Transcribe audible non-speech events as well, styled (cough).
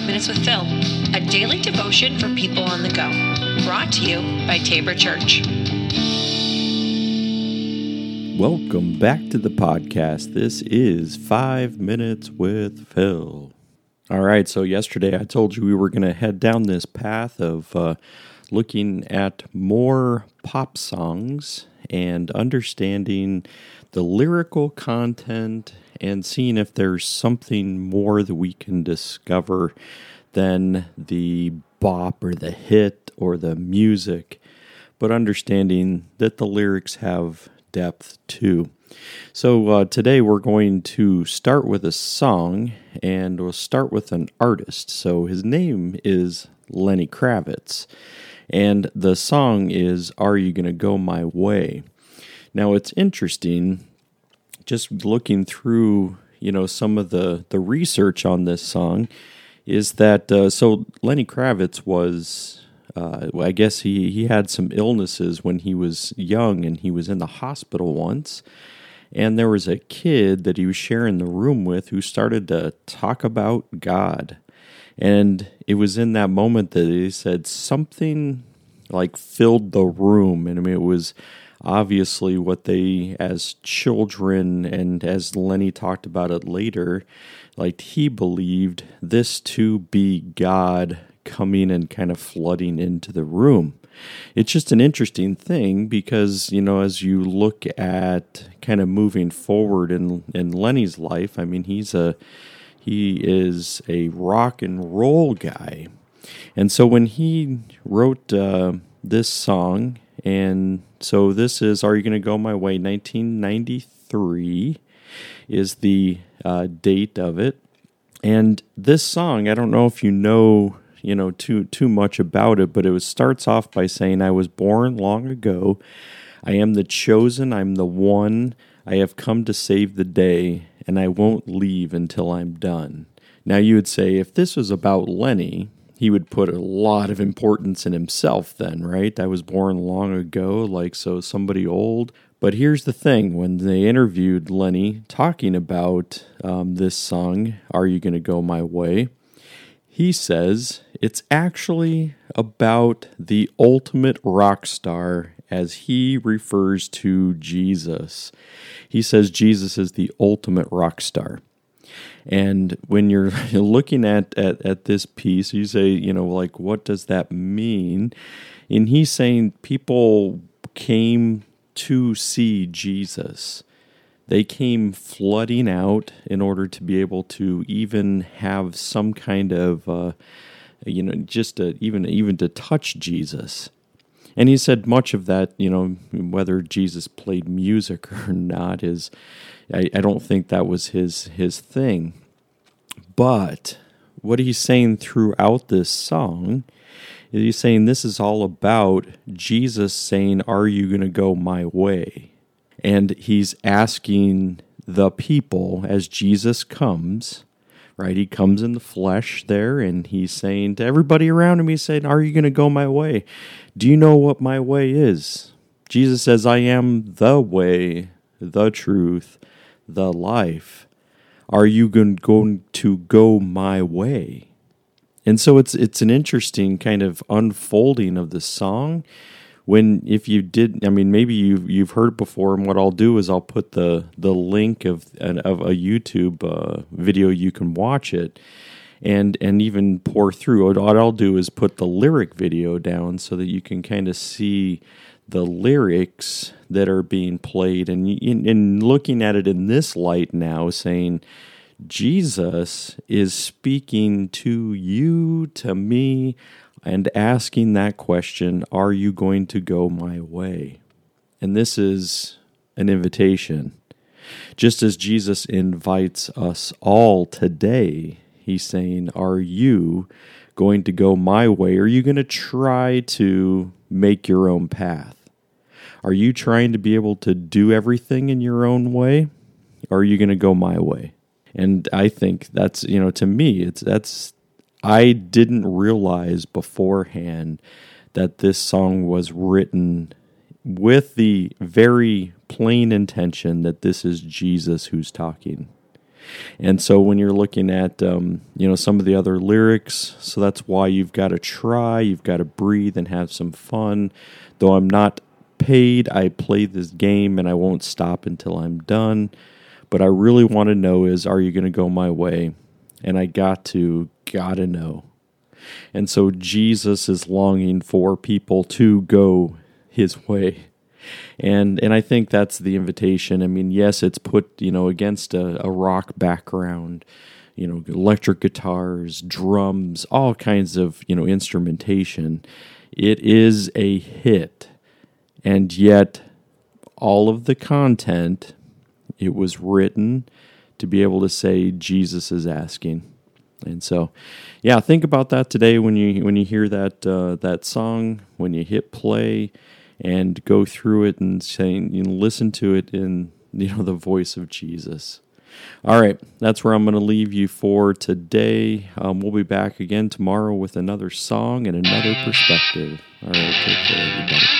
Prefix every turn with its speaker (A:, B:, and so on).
A: Five Minutes with Phil, a daily devotion for people on the go. Brought to you by Tabor Church.
B: Welcome back to the podcast. This is Five Minutes with Phil. All right, so yesterday I told you we were going to head down this path of uh, looking at more pop songs and understanding the lyrical content and seeing if there's something more that we can discover than the bop or the hit or the music, but understanding that the lyrics have depth too. So uh, today we're going to start with a song and we'll start with an artist. So his name is Lenny Kravitz. And the song is Are You Gonna Go My Way? Now it's interesting just looking through, you know, some of the the research on this song is that uh, so Lenny Kravitz was uh, I guess he, he had some illnesses when he was young and he was in the hospital once. And there was a kid that he was sharing the room with who started to talk about God. And it was in that moment that he said something like filled the room. And I mean, it was obviously what they, as children, and as Lenny talked about it later, like he believed this to be God coming and kind of flooding into the room. It's just an interesting thing because, you know, as you look at kind of moving forward in, in Lenny's life, I mean, he's a he is a rock and roll guy. And so when he wrote uh, this song, and so this is Are You Gonna Go My Way 1993 is the uh, date of it. And this song, I don't know if you know, you know, too too much about it, but it was, starts off by saying, "I was born long ago. I am the chosen. I'm the one. I have come to save the day, and I won't leave until I'm done." Now you would say, if this was about Lenny, he would put a lot of importance in himself. Then, right? I was born long ago, like so somebody old. But here's the thing when they interviewed Lenny talking about um, this song, Are You Gonna Go My Way? He says it's actually about the ultimate rock star as he refers to Jesus. He says Jesus is the ultimate rock star. And when you're (laughs) looking at, at, at this piece, you say, you know, like, what does that mean? And he's saying people came to see Jesus. They came flooding out in order to be able to even have some kind of, uh, you know, just to, even even to touch Jesus. And he said much of that, you know, whether Jesus played music (laughs) or not is, I, I don't think that was his his thing. But what he's saying throughout this song is He's saying this is all about Jesus saying, Are you going to go my way? And he's asking the people as Jesus comes, right? He comes in the flesh there and he's saying to everybody around him, He's saying, Are you going to go my way? Do you know what my way is? Jesus says, I am the way, the truth, the life. Are you going to go my way? And so it's it's an interesting kind of unfolding of the song. When if you did, I mean, maybe you've you've heard before. And what I'll do is I'll put the the link of of a YouTube uh, video you can watch it, and and even pour through. What I'll do is put the lyric video down so that you can kind of see the lyrics that are being played and in looking at it in this light now saying Jesus is speaking to you, to me, and asking that question Are you going to go my way? And this is an invitation. Just as Jesus invites us all today, he's saying, Are you going to go my way? Are you going to try to make your own path? Are you trying to be able to do everything in your own way? Or are you going to go my way? And I think that's, you know, to me, it's that's, I didn't realize beforehand that this song was written with the very plain intention that this is Jesus who's talking. And so when you're looking at um, you know some of the other lyrics, so that's why you've got to try, you've got to breathe and have some fun. Though I'm not paid, I play this game and I won't stop until I'm done. But I really want to know is are you going to go my way? And I got to gotta know. And so Jesus is longing for people to go his way. And and I think that's the invitation. I mean, yes, it's put, you know, against a, a rock background, you know, electric guitars, drums, all kinds of, you know, instrumentation. It is a hit. And yet all of the content it was written to be able to say Jesus is asking. And so, yeah, think about that today when you when you hear that uh, that song, when you hit play, and go through it and saying you know, listen to it in you know the voice of Jesus. All right, that's where I'm going to leave you for today. Um, we'll be back again tomorrow with another song and another perspective. All right, take care, everybody.